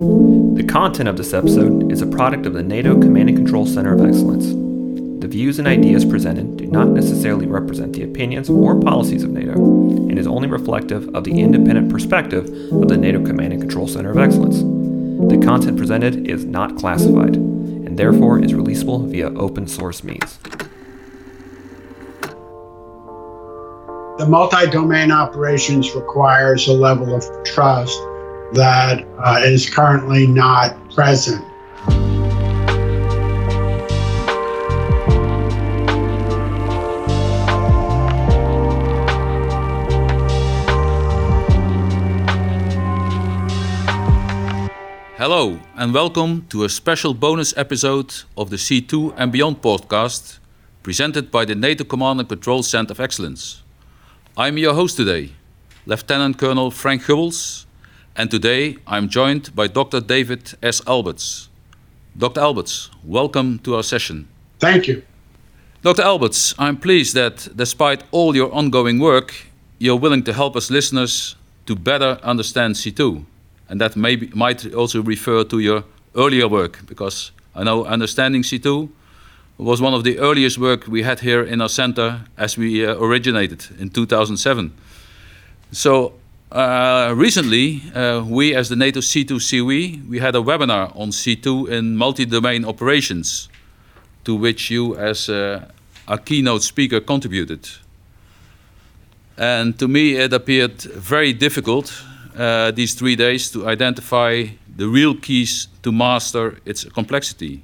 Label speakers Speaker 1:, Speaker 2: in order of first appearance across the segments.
Speaker 1: The content of this episode is a product of the NATO Command and Control Center of Excellence. The views and ideas presented do not necessarily represent the opinions or policies of NATO and is only reflective of the independent perspective of the NATO Command and Control Center of Excellence. The content presented is not classified and therefore is releasable via open source means.
Speaker 2: The multi-domain operations requires a level of trust that uh, is currently not present.
Speaker 3: Hello, and welcome to a special bonus episode of the C2 and Beyond podcast presented by the NATO Command and Control Center of Excellence. I'm your host today, Lieutenant Colonel Frank Gubbels, and today I'm joined by Dr. David S. Alberts. Dr. Alberts, welcome to our session.
Speaker 2: Thank you.
Speaker 3: Dr. Alberts, I'm pleased that despite all your ongoing work, you're willing to help us listeners to better understand C2. And that may be, might also refer to your earlier work, because I know understanding C2 was one of the earliest work we had here in our center as we uh, originated in 2007. So uh, recently, uh, we as the NATO C2 COE, we had a webinar on C2 in multi-domain operations, to which you as uh, a keynote speaker contributed. And to me, it appeared very difficult uh, these three days to identify the real keys to master its complexity.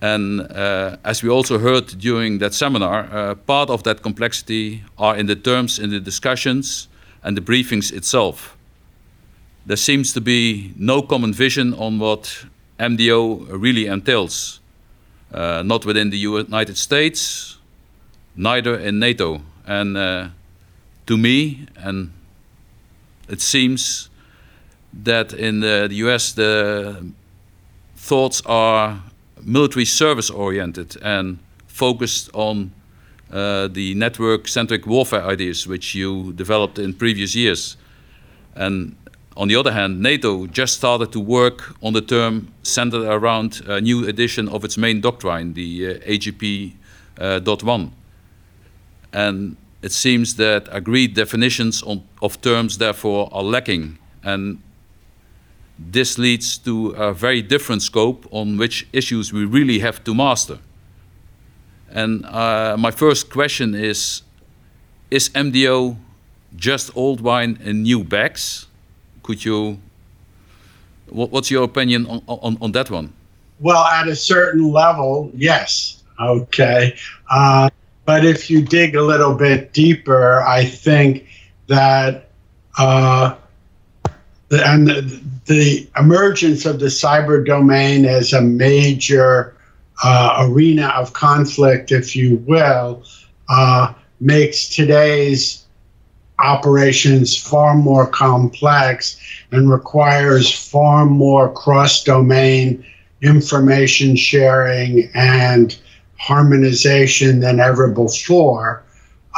Speaker 3: And uh, as we also heard during that seminar, part of that complexity are in the terms in the discussions and the briefings itself. There seems to be no common vision on what MDO really entails, uh, not within the United States, neither in NATO. And uh, to me, and it seems that in the, the US the thoughts are military service oriented and focused on uh, the network centric warfare ideas which you developed in previous years. And on the other hand, NATO just started to work on the term centered around a new edition of its main doctrine, the uh, AJP uh, dot one. And it seems that agreed definitions on, of terms, therefore, are lacking. And this leads to a very different scope on which issues we really have to master. And uh, my first question is Is MDO just old wine in new bags? Could you, what, what's your opinion on, on, on, that one?
Speaker 2: Well, at a certain level, yes. Okay. Uh, but if you dig a little bit deeper, I think that uh, and the, the, emergence of the cyber domain as a major uh, arena of conflict, if you will, uh, makes today's operations far more complex and requires far more cross domain information sharing and harmonization than ever before,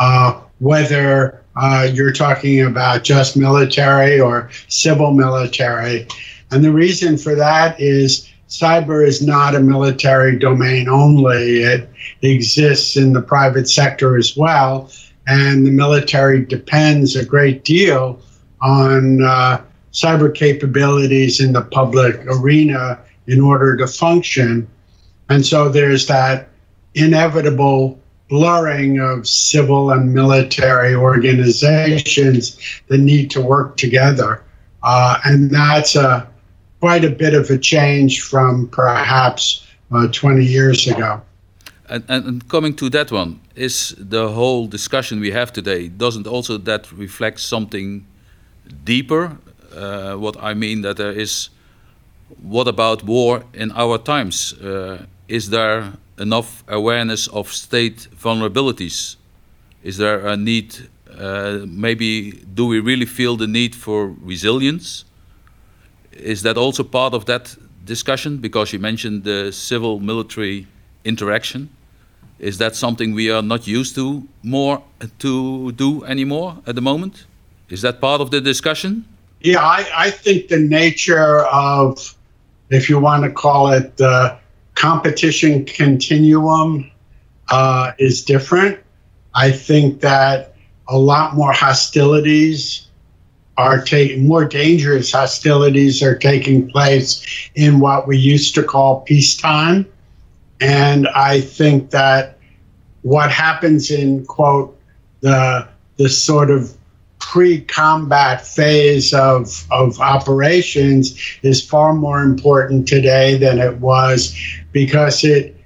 Speaker 2: uh, whether uh, you're talking about just military or civil military. And the reason for that is cyber is not a military domain only, it exists in the private sector as well. And the military depends a great deal on uh, cyber capabilities in the public arena in order to function. And so there's that inevitable blurring of civil and military organizations that need to work together. Uh, and that's a, quite a bit of a change from perhaps uh, 20 years ago.
Speaker 3: And, and, coming to that one, is the whole discussion we have today, doesn't also that reflect something deeper? Uh, what I mean that there is, what about war in our times? Uh, is there enough awareness of state vulnerabilities? Is there a need? Uh, maybe do we really feel the need for resilience? Is that also part of that discussion? Because you mentioned the civil military interaction. Is that something we are not used to more to do anymore at the moment? Is that part of the discussion?
Speaker 2: Yeah, I, I think the nature of, if you want to call it the competition continuum, uh, is different. I think that a lot more hostilities are taking more dangerous hostilities are taking place in what we used to call peacetime. And I think that what happens in quote the the sort of pre-combat phase of of operations is far more important today than it was because it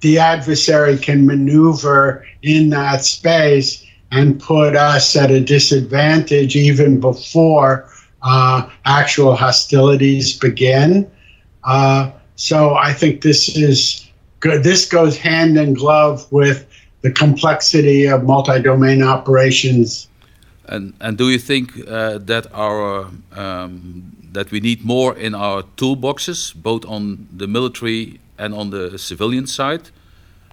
Speaker 2: the adversary can maneuver in that space and put us at a disadvantage even before uh, actual hostilities begin. Uh, so I think this is good. This goes hand in glove with the complexity of multi-domain operations.
Speaker 3: And and do you think uh, that our um, that we need more in our toolboxes, both on the military and on the civilian side?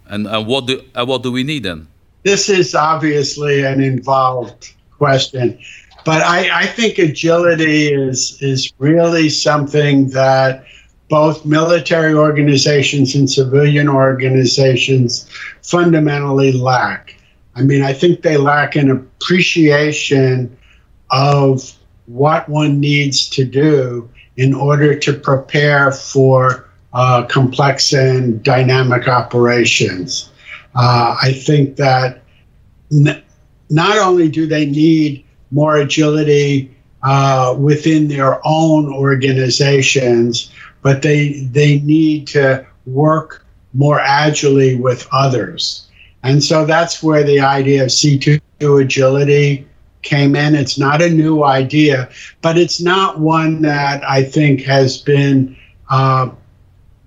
Speaker 3: And, and what do and what do we need then?
Speaker 2: This is obviously an involved question, but I, I think agility is is really something that both military organizations and civilian organizations fundamentally lack. I mean, I think they lack an appreciation of what one needs to do in order to prepare for uh, complex and dynamic operations. Uh, I think that n- not only do they need more agility uh, within their own organizations, but they they need to work more agilely with others. And so that's where the idea of C2 agility came in. It's not a new idea, but it's not one that I think has been uh,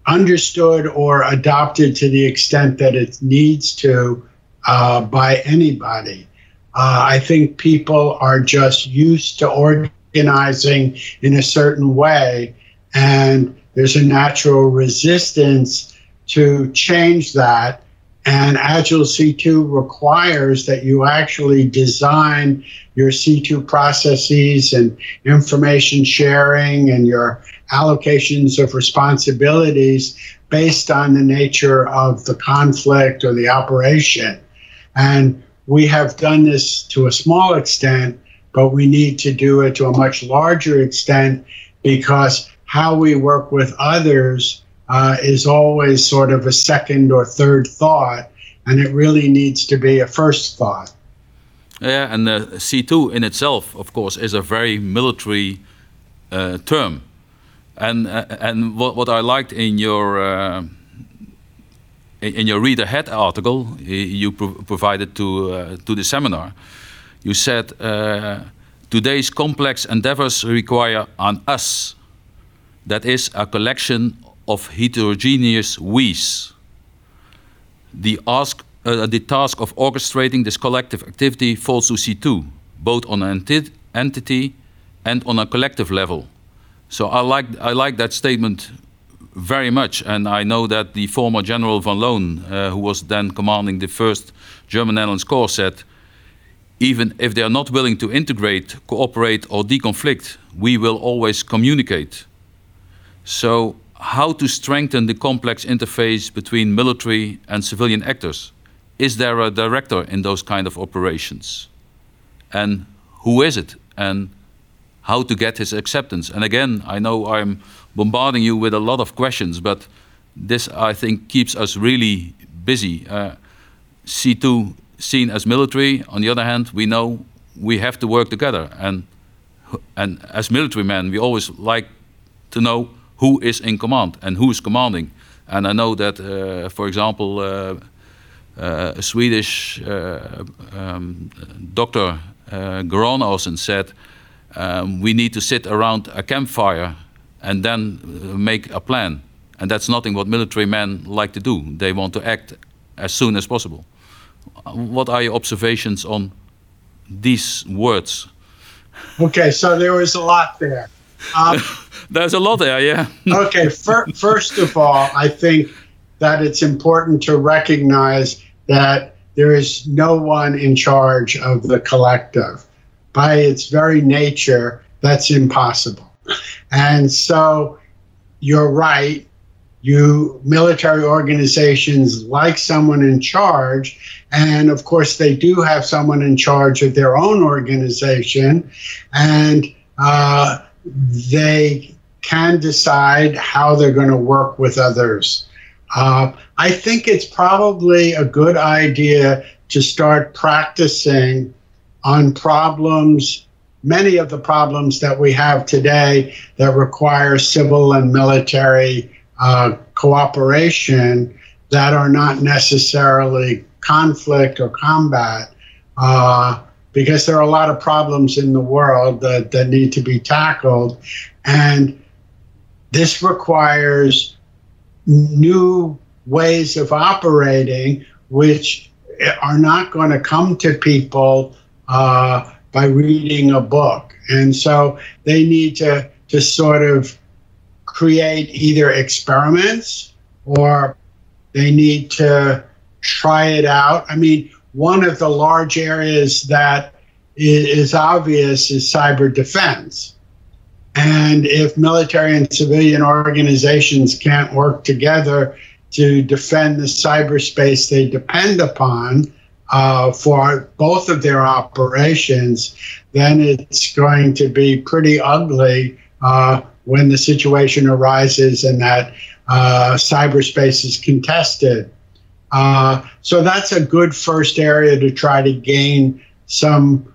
Speaker 2: understood or adopted to the extent that it needs to uh, by anybody. Uh, I think people are just used to organizing in a certain way, and there's a natural resistance to change that. And Agile C2 requires that you actually design your C2 processes and information sharing and your allocations of responsibilities based on the nature of the conflict or the operation. And we have done this to a small extent, but we need to do it to a much larger extent because how we work with others uh, is always sort of a second or third thought, and it really needs to be a first thought.
Speaker 3: Yeah, and the C2 in itself, of course, is a very military uh, term. And uh, and what, what I liked in your uh, in your read ahead article you pro provided to uh, to the seminar, you said uh, today's complex endeavors require an us, that is a collection of heterogeneous we's. The ask uh, the task of orchestrating this collective activity falls to C2, both on an enti entity and on a collective level. So I like I like that statement very much, and I know that the former General van Loon, uh, who was then commanding the first German Netherlands Corps, said, even if they are not willing to integrate, cooperate, or deconflict, we will always communicate. So, how to strengthen the complex interface between military and civilian actors? Is there a director in those kind of operations? And who is it? And how to get his acceptance. And again, I know I'm bombarding you with a lot of questions, but this, I think, keeps us really busy. Uh, C2 seen as military, on the other hand, we know we have to work together. And, and as military men, we always like to know who is in command and who is commanding. And I know that, uh, for example, uh, uh a Swedish uh, um, doctor, uh, said, um, we need to sit around a campfire and then uh, make a plan. And that's nothing what military men like to do. They want to act as soon as possible. What are your observations on these words?
Speaker 2: Okay, so there was a lot there.
Speaker 3: Um, There's a lot there, yeah.
Speaker 2: okay, fir- first of all, I think that it's important to recognize that there is no one in charge of the collective by its very nature, that's impossible. And so you're right. You military organizations like someone in charge, and of course they do have someone in charge of their own organization, and uh, they can decide how they're going to work with others. Uh, I think it's probably a good idea to start practicing on problems, many of the problems that we have today that require civil and military uh, cooperation that are not necessarily conflict or combat. Uh, because there are a lot of problems in the world that, that need to be tackled. And this requires new ways of operating, which are not going to come to people uh, by reading a book. And so they need to, to sort of create either experiments or they need to try it out. I mean, one of the large areas that is obvious is cyber defense. And if military and civilian organizations can't work together to defend the cyberspace they depend upon uh, for both of their operations, then it's going to be pretty ugly uh, when the situation arises and that uh, cyberspace is contested. Uh, so that's a good first area to try to gain some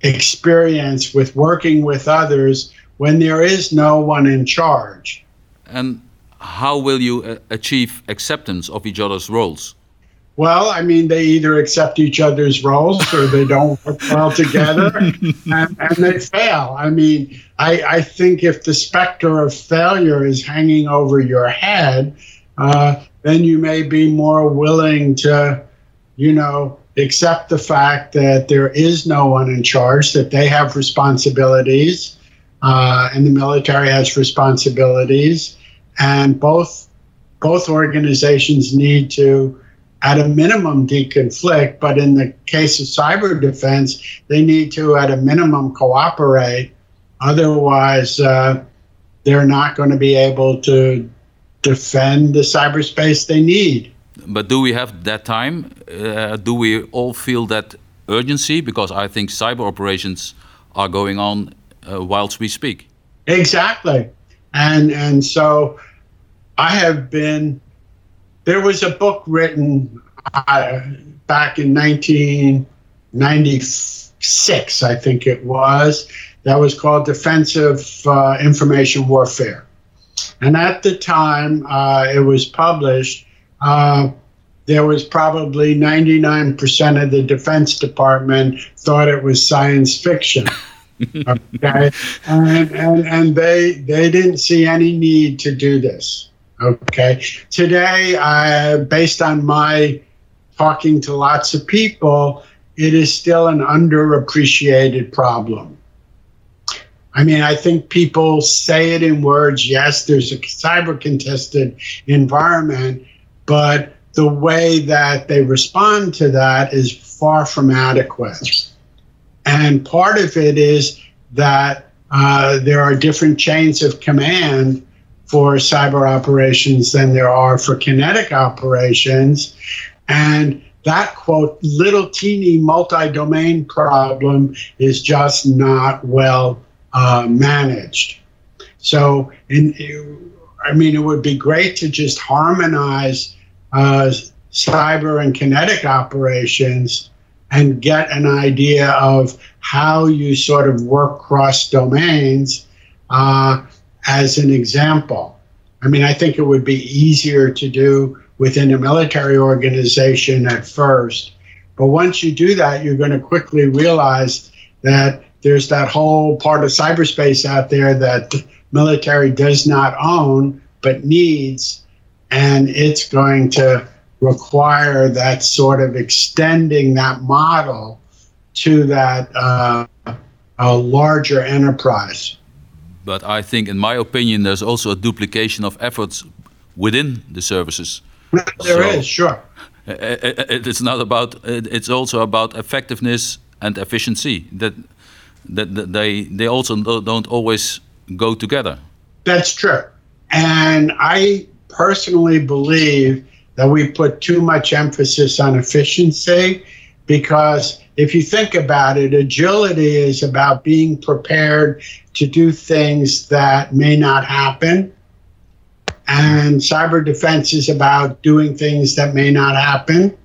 Speaker 2: experience with working with others when there is no one in charge.
Speaker 3: And how will you uh, achieve acceptance of each other's roles?
Speaker 2: Well, I mean, they either accept each other's roles or they don't work well together and, and, they fail. I mean, I, I, think if the specter of failure is hanging over your head, uh, then you may be more willing to, you know, accept the fact that there is no one in charge, that they have responsibilities, uh, and the military has responsibilities, and both both organizations need to at a minimum deconflict, but in the case of cyber defense, they need to at a minimum cooperate. Otherwise, uh, they're not going to be able to defend the cyberspace they need.
Speaker 3: But do we have that time? Uh, do we all feel that urgency? Because I think cyber operations are going on uh, whilst we speak.
Speaker 2: Exactly, and and so I have been there was a book written uh, back in 1996, I think it was, that was called Defensive uh, Information Warfare. And at the time uh, it was published, uh, there was probably 99% of the Defense Department thought it was science fiction. Okay, and, and and they they didn't see any need to do this. Okay. Today, uh, based on my talking to lots of people, it is still an underappreciated problem. I mean, I think people say it in words. Yes, there's a cyber contested environment, but the way that they respond to that is far from adequate. And part of it is that uh, there are different chains of command for cyber operations than there are for kinetic operations. And that quote, little teeny multi domain problem is just not well uh, managed. So, in, I mean, it would be great to just harmonize uh, cyber and kinetic operations and get an idea of how you sort of work cross domains. Uh, as an example. I mean, I think it would be easier to do within a military organization at first. But once you do that, you're going to quickly realize that there's that whole part of cyberspace out there that the military does not own but needs. And it's going to require that sort of extending that model to that uh, a larger enterprise.
Speaker 3: But I think, in my opinion, there's also a duplication of efforts within the services.
Speaker 2: There so is, sure.
Speaker 3: It's not about. It's also about effectiveness and efficiency. That that, that they they also don't always go together.
Speaker 2: That's true. And I personally believe that we put too much emphasis on efficiency because if you think about it, agility is about being prepared to do things that may not happen. And cyber defense is about doing things that may not happen.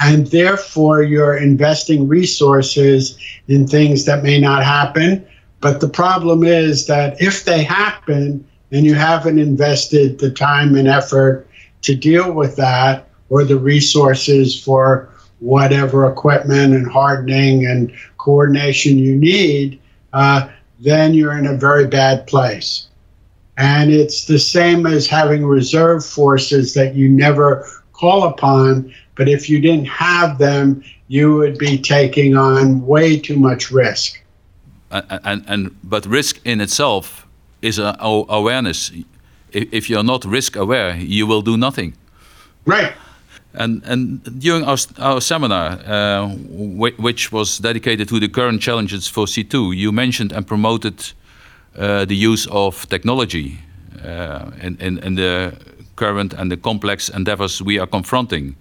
Speaker 2: And therefore, you're investing resources in things that may not happen. But the problem is that if they happen and you haven't invested the time and effort to deal with that or the resources for whatever equipment and hardening and coordination you need, uh, then you're in a very bad place. And it's the same as having reserve forces that you never call upon. But if you didn't have them, you would be taking on way too much risk.
Speaker 3: And, and, and but risk in itself is a, awareness. If, you're not risk aware, you will do nothing.
Speaker 2: Right.
Speaker 3: And, and during our, our seminar, uh, which was dedicated to the current challenges for C2, you mentioned and promoted uh, the use of technology uh, in, in, in, the current and the complex endeavors we are confronting.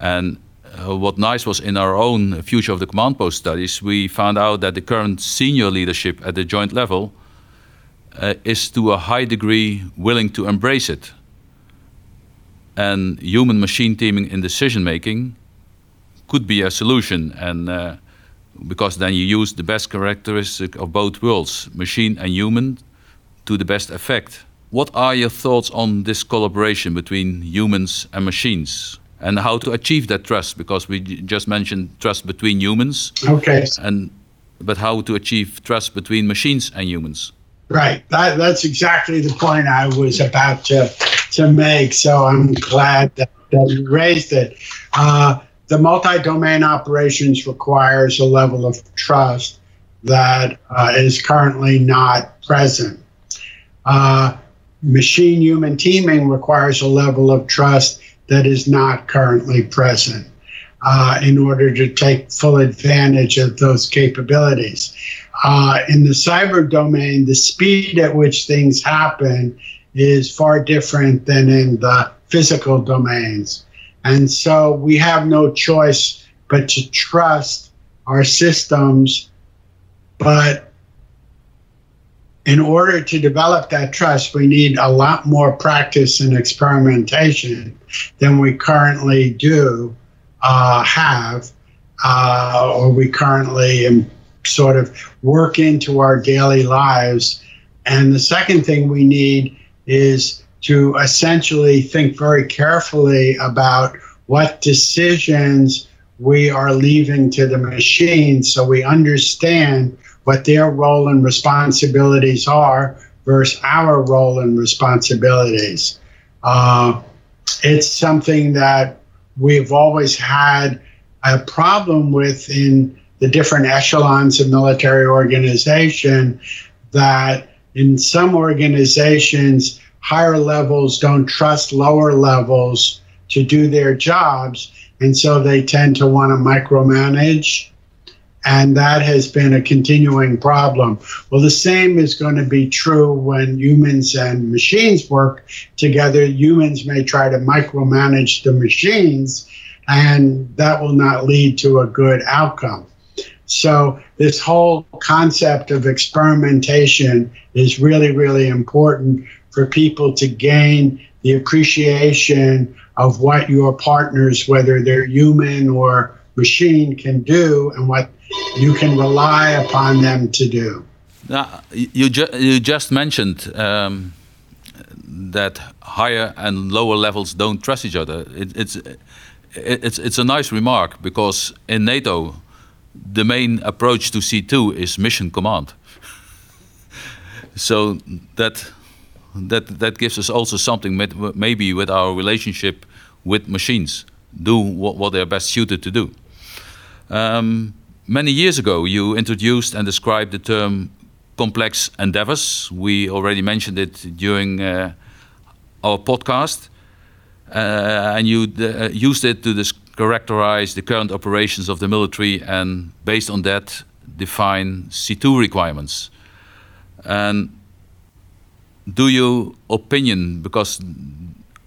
Speaker 3: And uh, what nice was in our own Future of the Command Post studies, we found out that the current senior leadership at the joint level uh, is to a high degree willing to embrace it. And human machine teaming in decision making could be a solution. And uh, because then you use the best characteristic of both worlds machine and human to the best effect. What are your thoughts on this collaboration between humans and machines? And how to achieve that trust? Because we just mentioned trust between humans.
Speaker 2: Okay.
Speaker 3: And but how to achieve trust between machines and humans
Speaker 2: right that, that's exactly the point i was about to to make. So I'm glad that, that you raised it. Uh, the multi domain operations requires a level of trust that uh, is currently not present. Uh, machine human teaming requires a level of trust that is not currently present uh, in order to take full advantage of those capabilities. Uh, in the cyber domain, the speed at which things happen is far different than in the physical domains. And so we have no choice but to trust our systems. But in order to develop that trust, we need a lot more practice and experimentation than we currently do uh, have, uh, or we currently sort of work into our daily lives. And the second thing we need is to essentially think very carefully about what decisions we are leaving to the machine so we understand what their role and responsibilities are versus our role and responsibilities. Uh, it's something that we've always had a problem with in the different echelons of military organization that in some organizations, higher levels don't trust lower levels to do their jobs. And so they tend to want to micromanage. And that has been a continuing problem. Well, the same is going to be true when humans and machines work together. Humans may try to micromanage the machines, and that will not lead to a good outcome. So, this whole concept of experimentation is really, really important for people to gain the appreciation of what your partners, whether they're human or machine, can do and what you can rely upon them to do.
Speaker 3: Now, you, ju you just mentioned um, that higher and lower levels don't trust each other. It, it's, it, it's, it's a nice remark because in NATO, the main approach to C2 is mission command. so that that that gives us also something with, maybe with our relationship with machines do what, what they're best suited to do. Um, many years ago, you introduced and described the term complex endeavors. We already mentioned it during uh, our podcast, uh, and you uh, used it to characterize the current operations of the military and based on that define C2 requirements. And do you opinion, because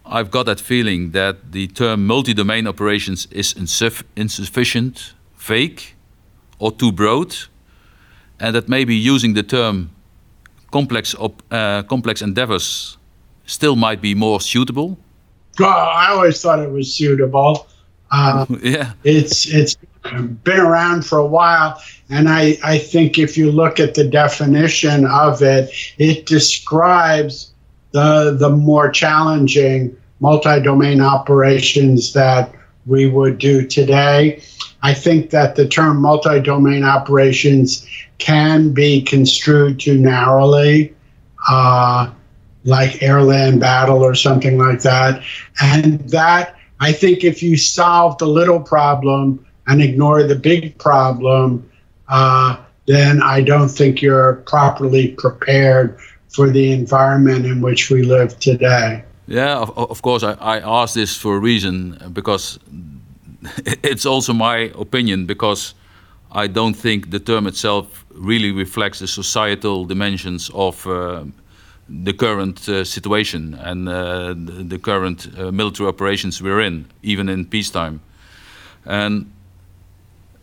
Speaker 3: I've got that feeling that the term multi-domain operations is insuff insufficient, vague, or too broad, and that maybe using the term complex, uh, complex endeavors still might be more suitable?
Speaker 2: Well, I always thought it was suitable.
Speaker 3: Uh, yeah,
Speaker 2: it's it's been around for a while, and I I think if you look at the definition of it, it describes the the more challenging multi-domain operations that we would do today. I think that the term multi-domain operations can be construed too narrowly. Uh, like air land battle or something like that. And that, I think, if you solve the little problem and ignore the big problem, uh, then I don't think you're properly prepared for the environment in which we live today.
Speaker 3: Yeah, of, of course, I, I ask this for a reason because it's also my opinion because I don't think the term itself really reflects the societal dimensions of uh, the current uh, situation and uh, the, current uh, military operations we're in, even in peacetime. And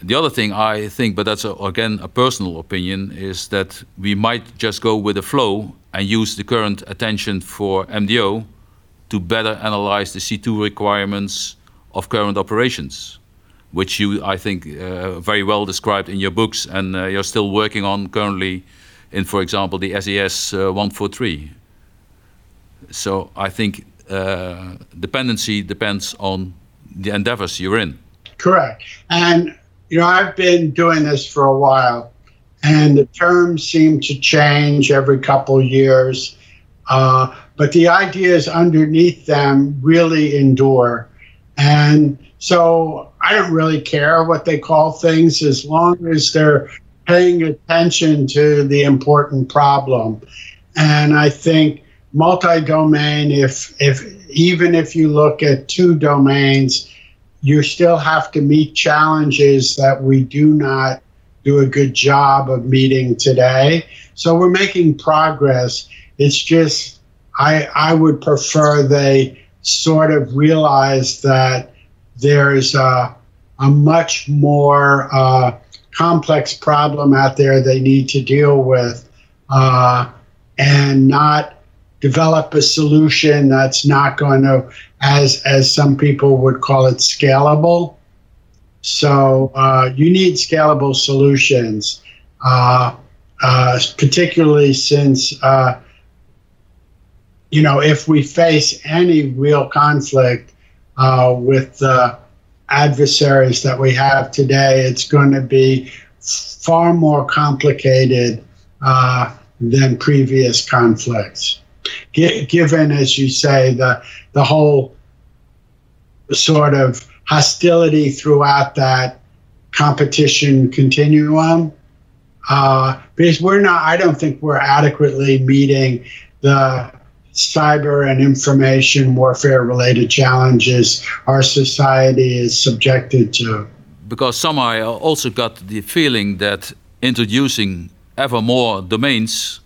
Speaker 3: the other thing I think, but that's a, again a personal opinion, is that we might just go with the flow and use the current attention for MDO to better analyze the C2 requirements of current operations, which you, I think, uh, very well described in your books and uh, you're still working on currently in, for example, the SAS uh, 143. So I think uh, dependency depends on the endeavors you're in.
Speaker 2: Correct. And, you know, I've been doing this for a while, and the terms seem to change every couple years. Uh, but the ideas underneath them really endure. And so I don't really care what they call things as long as they're paying attention to the important problem. And I think multi-domain, if if even if you look at two domains, you still have to meet challenges that we do not do a good job of meeting today. So we're making progress. It's just I I would prefer they sort of realize that there's a, a much more uh, complex problem out there they need to deal with uh, and not develop a solution that's not going to as as some people would call it scalable. So uh, you need scalable solutions uh, uh particularly since uh, you know if we face any real conflict uh, with the adversaries that we have today, it's going to be far more complicated uh, than previous conflicts. G- given, as you say, the the whole sort of hostility throughout that competition continuum, uh, because we're not. I don't think we're adequately meeting the cyber and information warfare related challenges our society is subjected to.
Speaker 3: Because somehow I also got the feeling that introducing ever more domains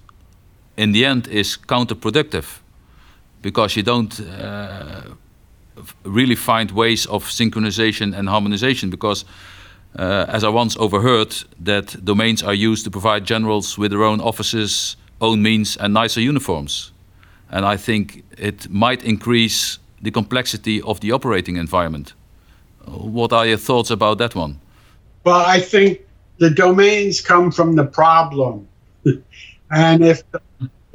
Speaker 3: in the end is counterproductive because you don't uh, really find ways of synchronization and harmonization because uh, as I once overheard that domains are used to provide generals with their own offices, own means and nicer uniforms and I think it might increase the complexity of the operating environment. What are your thoughts about that one?
Speaker 2: Well, I think the domains come from the problem, and if the,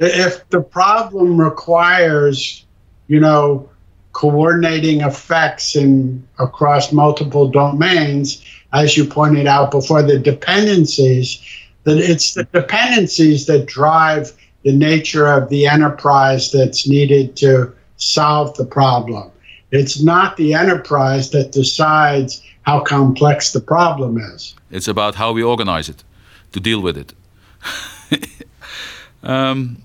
Speaker 2: if the problem requires, you know, coordinating effects in across multiple domains, as you pointed out before, the dependencies, that it's the dependencies that drive the nature of the enterprise that's needed to solve the problem. It's not the enterprise that decides how complex the problem is.
Speaker 3: It's about how we organize it to deal with it. um,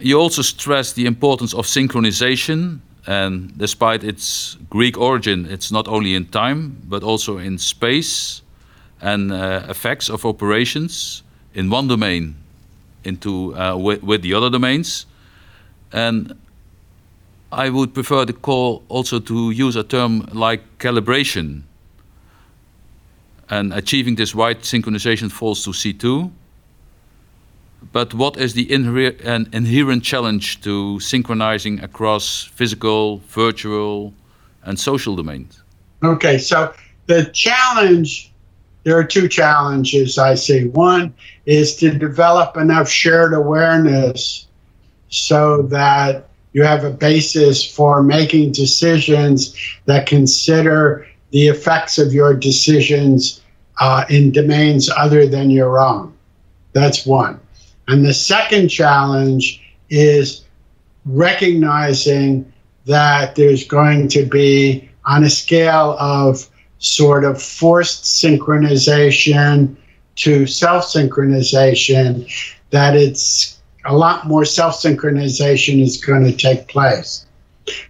Speaker 3: you also stress the importance of synchronization, and despite its Greek origin, it's not only in time but also in space. and uh, effects of operations in one domain into uh, with, with the other domains. And I would prefer to call also to use a term like calibration. And achieving this right synchronization falls to C2. But what is the inher an inherent challenge to synchronizing across physical, virtual, and social domains?
Speaker 2: Okay, so the challenge there are two challenges I see. One is to develop enough shared awareness so that you have a basis for making decisions that consider the effects of your decisions uh, in domains other than your own. That's one. And the second challenge is recognizing that there's going to be, on a scale of sort of forced synchronization to self synchronization, that it's a lot more self synchronization is going to take place.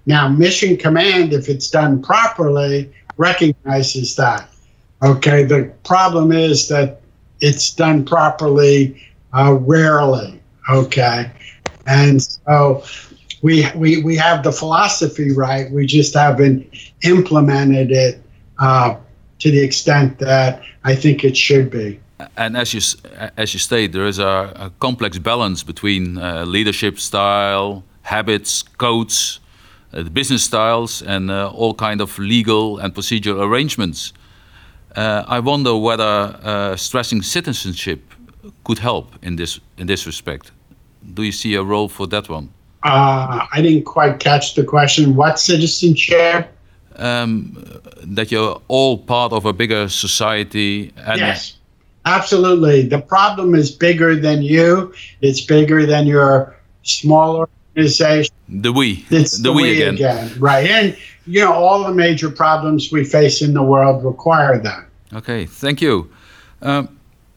Speaker 2: Now, Mission Command, if it's done properly, recognizes that. Okay, the problem is that it's done properly uh, rarely. Okay, and so we, we we have the philosophy right. We just haven't implemented it uh, to the extent that I think it should be.
Speaker 3: And as you as you state, there is a, a complex balance between uh, leadership style, habits, codes, uh, the business styles, and uh, all kind of legal and procedural arrangements. Uh, I wonder whether uh, stressing citizenship could help in this in this respect. Do you see a role for that one?
Speaker 2: Uh, I didn't quite catch the question. What citizenship?
Speaker 3: Um, that you're all part of a bigger society.
Speaker 2: yes, absolutely. The problem is bigger than you. It's bigger than your smaller organization.
Speaker 3: The we.
Speaker 2: It's the, the we, again. again. Right. And, you know, all the major problems we face in the world require that.
Speaker 3: Okay, thank you. Um,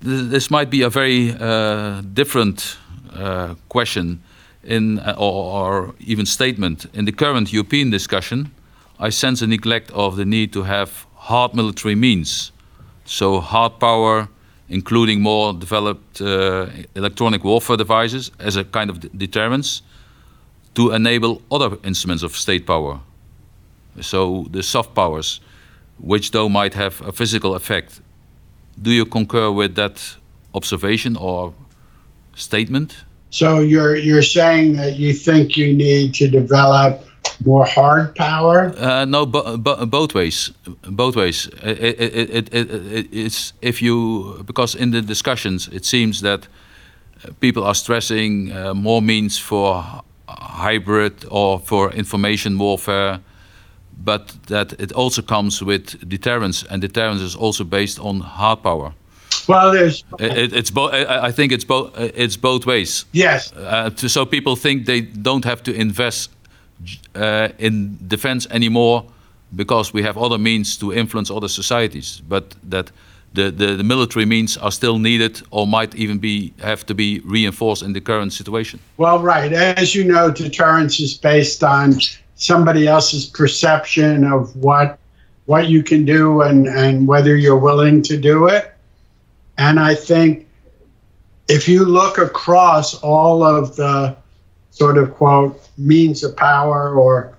Speaker 3: th this might be a very uh, different uh, question in uh, or, or even statement in the current European discussion I sense a neglect of the need to have hard military means. So, hard power, including more developed uh, electronic warfare devices as a kind of deterrence to enable other instruments of state power. So, the soft powers, which though might have a physical effect. Do you concur with that observation or statement?
Speaker 2: So you're you're saying that you think you need to develop more hard power?
Speaker 3: Uh, no, bo bo both ways. Both ways. It, it, it, it's if you because in the discussions it seems that people are stressing uh, more means for hybrid or for information warfare, but that it also comes with deterrence, and deterrence is also based on hard power.
Speaker 2: Well, there's.
Speaker 3: It, it's both. I think it's both. It's both ways.
Speaker 2: Yes.
Speaker 3: Uh, so people think they don't have to invest uh, Uh, in defense anymore because we have other means to influence other societies, but that the, the, the, military means are still needed or might even be have to be reinforced in the current situation.
Speaker 2: Well, right. As you know, deterrence is based on somebody else's perception of what what you can do and, and whether you're willing to do it. And I think if you look across all of the sort of quote means of power or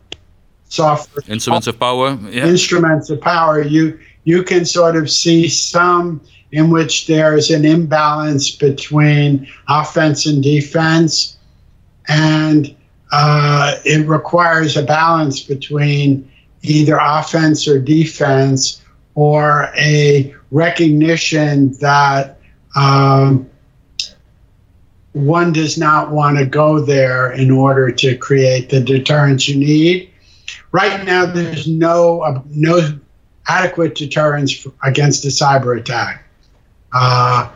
Speaker 2: software
Speaker 3: instruments of power
Speaker 2: yeah. instruments of power you you can sort of see some in which there is an imbalance between offense and defense and uh, it requires a balance between either offense or defense or a recognition that um, one does not want to go there in order to create the deterrence you need. Right now, there's no uh, no adequate deterrence against a cyber attack, uh,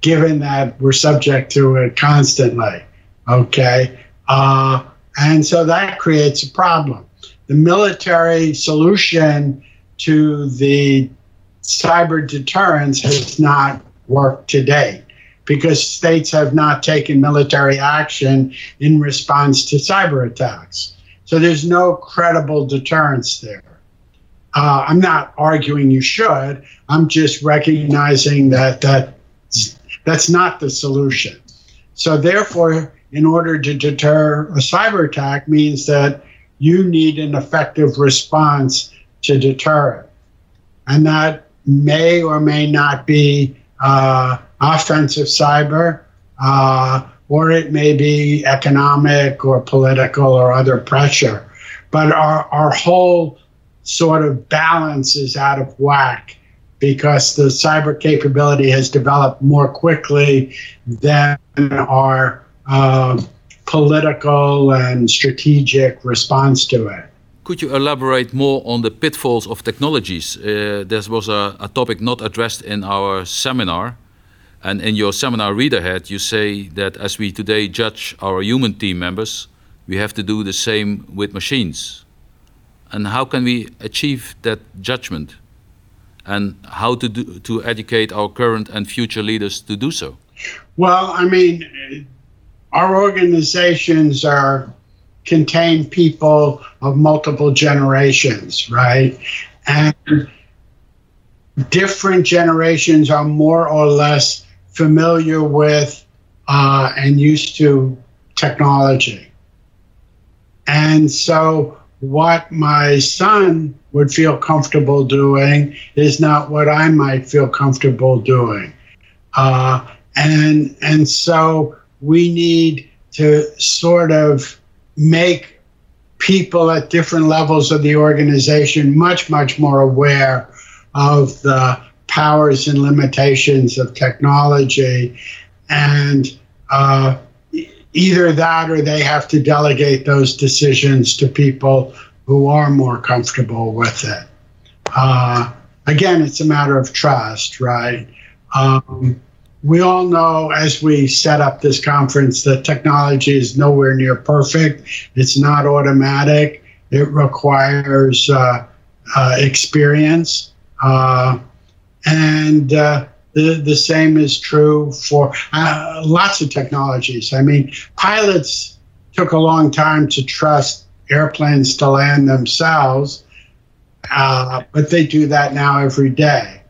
Speaker 2: given that we're subject to it constantly. Okay, uh, and so that creates a problem. The military solution to the cyber deterrence has not worked to date because states have not taken military action in response to cyber attacks. So there's no credible deterrence there. Uh, I'm not arguing you should. I'm just recognizing that that that's not the solution. So therefore, in order to deter a cyber attack means that you need an effective response to deter it. And that may or may not be uh, offensive cyber, uh, or it may be economic or political or other pressure. But our, our whole sort of balance is out of whack because the cyber capability has developed more quickly than our uh, political and strategic response to it.
Speaker 3: Could you elaborate more on the pitfalls of technologies? Uh, this was a, a, topic not addressed in our seminar. And in your seminar read-ahead, you say that as we today judge our human team members, we have to do the same with machines. And how can we achieve that judgment? And how to, do, to educate our current and future leaders to do so?
Speaker 2: Well, I mean, our organizations are contain people of multiple generations, right? And different generations are more or less familiar with uh, and used to technology. And so, what my son would feel comfortable doing is not what I might feel comfortable doing. Uh, and, and so, we need to sort of make people at different levels of the organization much, much more aware of the powers and limitations of technology. And uh, either that or they have to delegate those decisions to people who are more comfortable with it. Uh, again, it's a matter of trust, right? Um, we all know as we set up this conference that technology is nowhere near perfect. It's not automatic. It requires uh, uh, experience. Uh, and uh, the, the same is true for uh, lots of technologies. I mean, pilots took a long time to trust airplanes to land themselves, uh, but they do that now every day.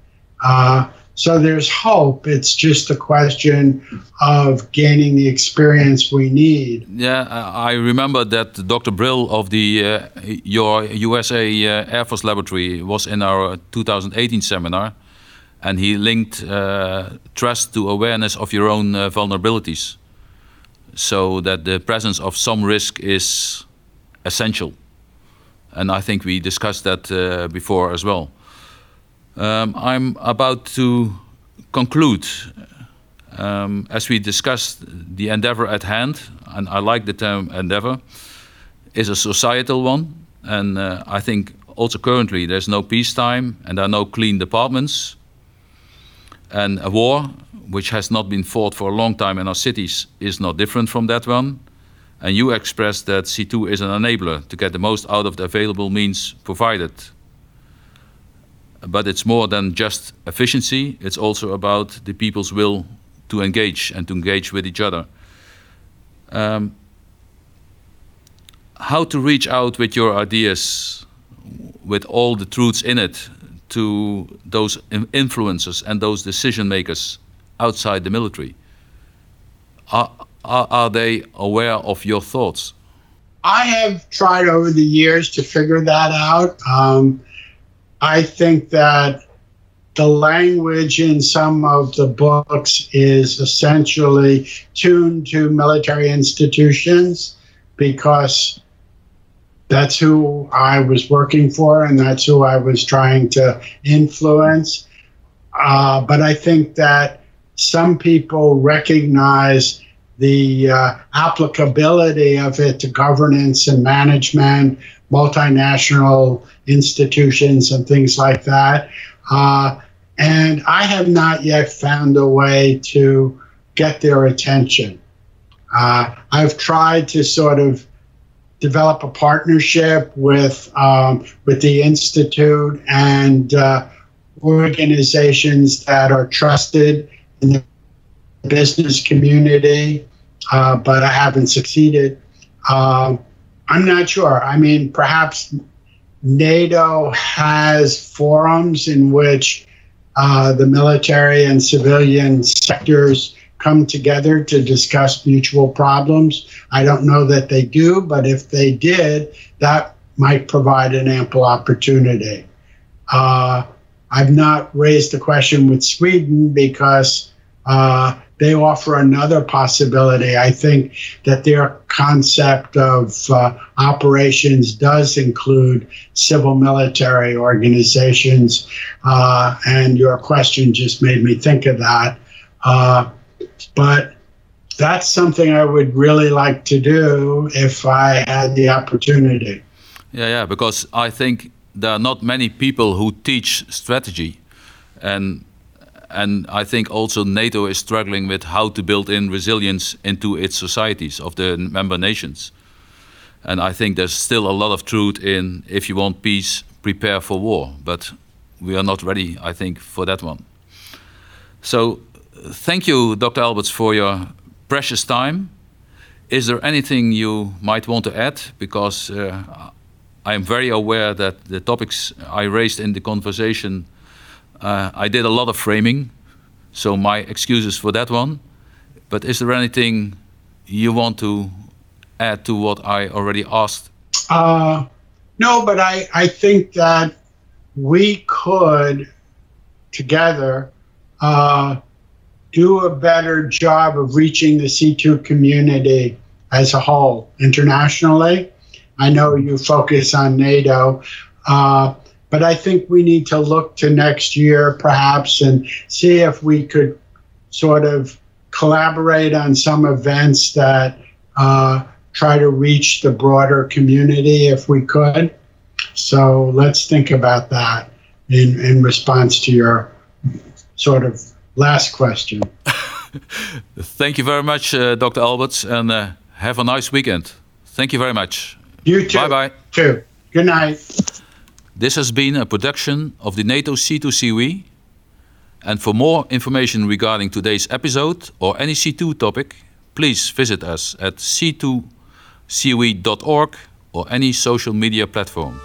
Speaker 2: So there's hope. It's just a question of gaining the experience we need.
Speaker 3: Yeah, I remember that Dr. Brill of the uh, your USA uh, Air Force Laboratory was in our 2018 seminar, and he linked uh, trust to awareness of your own uh, vulnerabilities, so that the presence of some risk is essential. And I think we discussed that uh, before as well. Um, I'm about to conclude. Um, as we discussed, the endeavor at hand, and I like the term endeavor, is a societal one. And uh, I think also currently there's no peacetime and there are no clean departments. And a war, which has not been fought for a long time in our cities, is not different from that one. And you expressed that C2 is an enabler to get the most out of the available means provided but it's more than just efficiency. It's also about the people's will to engage and to engage with each other. Um, how to reach out with your ideas, with all the truths in it, to those influencers and those decision makers outside the military? Are, are, are they aware of your thoughts?
Speaker 2: I have tried over the years to figure that out. Um, I think that the language in some of the books is essentially tuned to military institutions because that's who I was working for and that's who I was trying to influence. Uh, but I think that some people recognize the uh, applicability of it to governance and management, multinational institutions, and things like that. Uh, and I have not yet found a way to get their attention. Uh, I've tried to sort of develop a partnership with um, with the institute and uh, organizations that are trusted in the business community, uh, but I haven't succeeded. Um, I'm not sure. I mean, perhaps NATO has forums in which uh, the military and civilian sectors come together to discuss mutual problems. I don't know that they do, but if they did, that might provide an ample opportunity. Uh, I've not raised the question with Sweden because uh, they offer another possibility. I think that their concept of uh, operations does include civil military organizations, uh, and your question just made me think of that. Uh, but that's something I would really like to do if I had the opportunity.
Speaker 3: Yeah, yeah, because I think there are not many people who teach strategy, and and I think also NATO is struggling with how to build in resilience into its societies of the member nations. And I think there's still a lot of truth in if you want peace, prepare for war. But we are not ready, I think, for that one. So thank you, Dr. Alberts, for your precious time. Is there anything you might want to add? Because uh, I am very aware that the topics I raised in the conversation, uh, I did a lot of framing, so my excuses for that one. But is there anything you want to add to what I already asked?
Speaker 2: Uh, no, but I, I think that we could together uh, do a better job of reaching the C2 community as a whole internationally. I know you focus on NATO, uh, but I think we need to look to next year perhaps and see if we could sort of collaborate on some events that uh, try to reach the broader community if we could. So let's think about that in, in response to your sort of last question.
Speaker 3: Thank you very much, uh, Dr. Alberts, and uh, have a nice weekend. Thank you very much.
Speaker 2: You too.
Speaker 3: Bye bye.
Speaker 2: Too. Good night.
Speaker 3: This has been a production of the NATO C2COE. And for more information regarding today's episode or any C2 topic, please visit us at c2coe.org or any social media platform.